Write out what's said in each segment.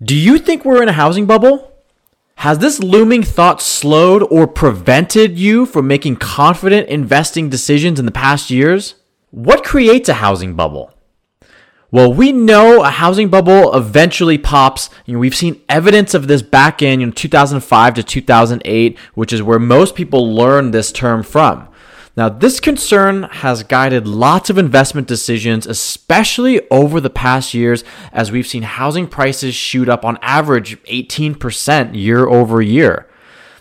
Do you think we're in a housing bubble? Has this looming thought slowed or prevented you from making confident investing decisions in the past years? What creates a housing bubble? Well, we know a housing bubble eventually pops. You know, we've seen evidence of this back in you know, 2005 to 2008, which is where most people learn this term from. Now, this concern has guided lots of investment decisions, especially over the past years, as we've seen housing prices shoot up on average 18% year over year.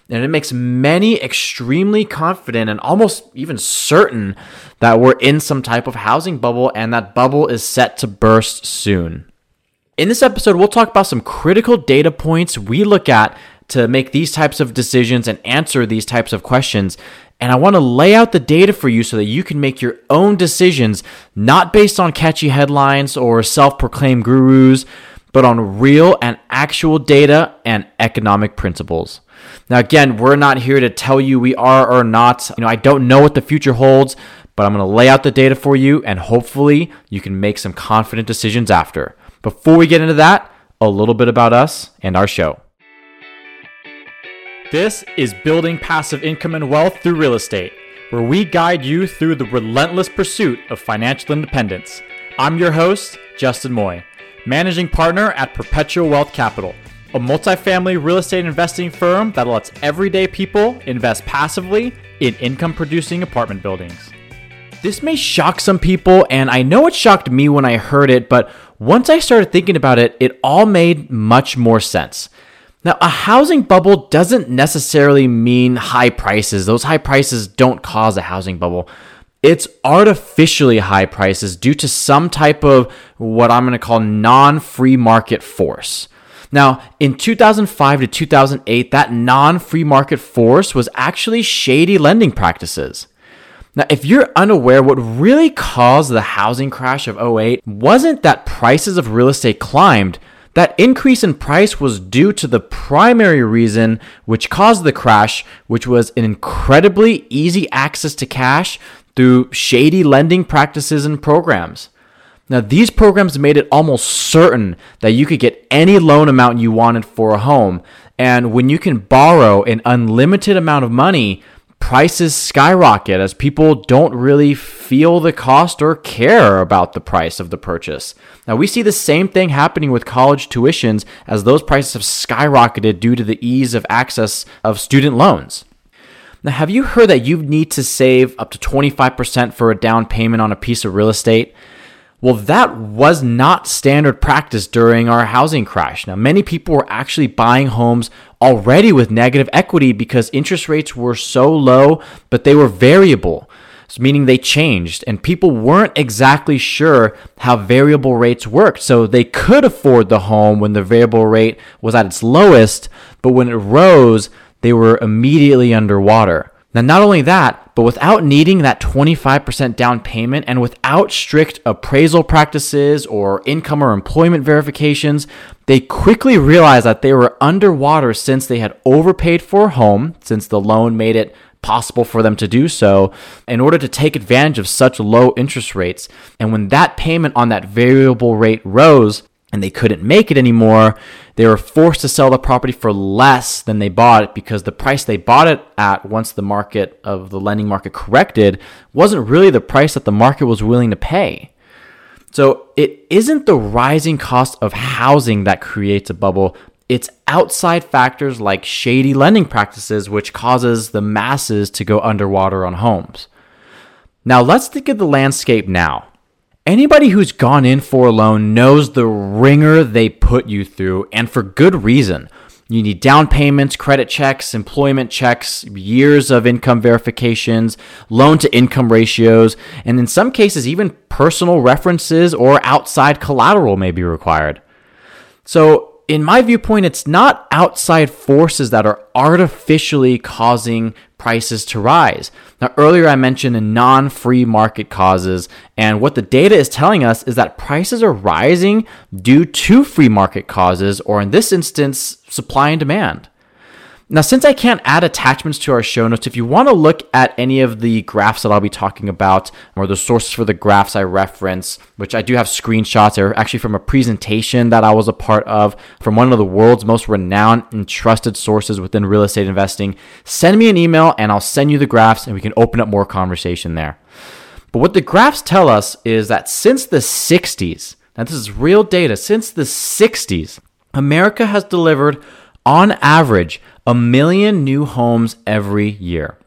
And it makes many extremely confident and almost even certain that we're in some type of housing bubble and that bubble is set to burst soon. In this episode, we'll talk about some critical data points we look at to make these types of decisions and answer these types of questions. And I want to lay out the data for you so that you can make your own decisions, not based on catchy headlines or self proclaimed gurus, but on real and actual data and economic principles. Now, again, we're not here to tell you we are or not. You know, I don't know what the future holds, but I'm going to lay out the data for you and hopefully you can make some confident decisions after. Before we get into that, a little bit about us and our show. This is Building Passive Income and Wealth Through Real Estate, where we guide you through the relentless pursuit of financial independence. I'm your host, Justin Moy, managing partner at Perpetual Wealth Capital, a multifamily real estate investing firm that lets everyday people invest passively in income producing apartment buildings. This may shock some people, and I know it shocked me when I heard it, but once I started thinking about it, it all made much more sense. Now, a housing bubble doesn't necessarily mean high prices. Those high prices don't cause a housing bubble. It's artificially high prices due to some type of what I'm going to call non free market force. Now, in 2005 to 2008, that non free market force was actually shady lending practices. Now, if you're unaware, what really caused the housing crash of 08 wasn't that prices of real estate climbed, that increase in price was due to the primary reason which caused the crash, which was an incredibly easy access to cash through shady lending practices and programs. Now, these programs made it almost certain that you could get any loan amount you wanted for a home. And when you can borrow an unlimited amount of money, prices skyrocket as people don't really feel the cost or care about the price of the purchase. Now, we see the same thing happening with college tuitions as those prices have skyrocketed due to the ease of access of student loans. Now, have you heard that you need to save up to 25% for a down payment on a piece of real estate? Well, that was not standard practice during our housing crash. Now, many people were actually buying homes already with negative equity because interest rates were so low, but they were variable, meaning they changed, and people weren't exactly sure how variable rates worked. So they could afford the home when the variable rate was at its lowest, but when it rose, they were immediately underwater. Now, not only that, but without needing that 25% down payment and without strict appraisal practices or income or employment verifications, they quickly realized that they were underwater since they had overpaid for a home, since the loan made it possible for them to do so in order to take advantage of such low interest rates. And when that payment on that variable rate rose, and they couldn't make it anymore, they were forced to sell the property for less than they bought it because the price they bought it at once the market of the lending market corrected wasn't really the price that the market was willing to pay. So it isn't the rising cost of housing that creates a bubble. It's outside factors like shady lending practices which causes the masses to go underwater on homes. Now let's think of the landscape now. Anybody who's gone in for a loan knows the ringer they put you through, and for good reason. You need down payments, credit checks, employment checks, years of income verifications, loan to income ratios, and in some cases, even personal references or outside collateral may be required. So, in my viewpoint, it's not outside forces that are artificially causing prices to rise. Now, earlier I mentioned the non free market causes, and what the data is telling us is that prices are rising due to free market causes, or in this instance, supply and demand. Now, since I can't add attachments to our show notes, if you want to look at any of the graphs that I'll be talking about or the sources for the graphs I reference, which I do have screenshots, they're actually from a presentation that I was a part of from one of the world's most renowned and trusted sources within real estate investing, send me an email and I'll send you the graphs and we can open up more conversation there. But what the graphs tell us is that since the 60s, now this is real data, since the 60s, America has delivered on average a million new homes every year.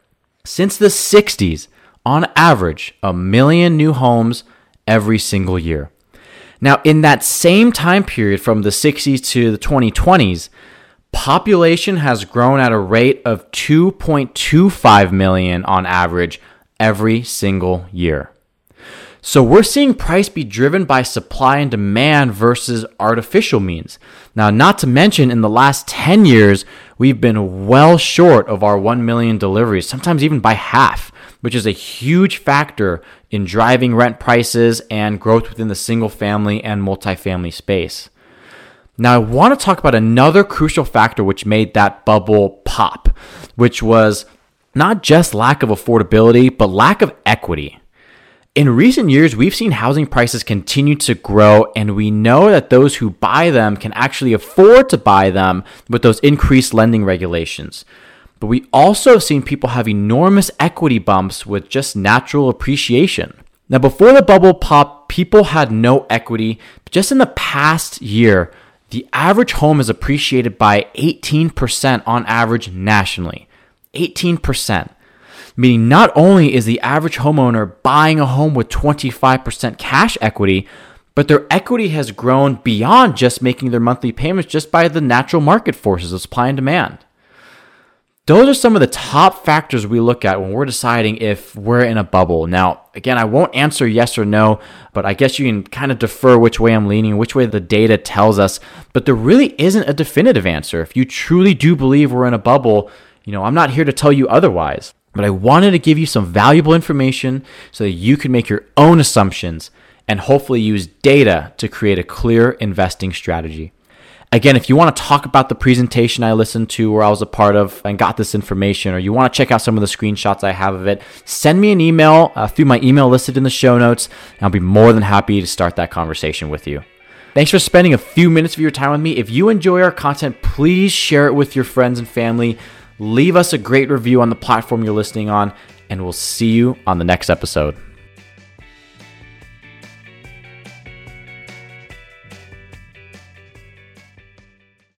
Since the 60s, on average, a million new homes every single year. Now, in that same time period from the 60s to the 2020s, population has grown at a rate of 2.25 million on average every single year. So we're seeing price be driven by supply and demand versus artificial means. Now, not to mention in the last 10 years, we've been well short of our 1 million deliveries, sometimes even by half, which is a huge factor in driving rent prices and growth within the single family and multifamily space. Now, I want to talk about another crucial factor which made that bubble pop, which was not just lack of affordability, but lack of equity. In recent years, we've seen housing prices continue to grow, and we know that those who buy them can actually afford to buy them with those increased lending regulations. But we also have seen people have enormous equity bumps with just natural appreciation. Now, before the bubble pop, people had no equity. But just in the past year, the average home is appreciated by 18% on average nationally. 18% meaning not only is the average homeowner buying a home with 25% cash equity, but their equity has grown beyond just making their monthly payments just by the natural market forces of supply and demand. Those are some of the top factors we look at when we're deciding if we're in a bubble. Now, again, I won't answer yes or no, but I guess you can kind of defer which way I'm leaning, which way the data tells us. But there really isn't a definitive answer. If you truly do believe we're in a bubble, you know, I'm not here to tell you otherwise. But I wanted to give you some valuable information so that you can make your own assumptions and hopefully use data to create a clear investing strategy. Again, if you want to talk about the presentation I listened to or I was a part of and got this information, or you want to check out some of the screenshots I have of it, send me an email uh, through my email listed in the show notes, and I'll be more than happy to start that conversation with you. Thanks for spending a few minutes of your time with me. If you enjoy our content, please share it with your friends and family. Leave us a great review on the platform you're listening on, and we'll see you on the next episode.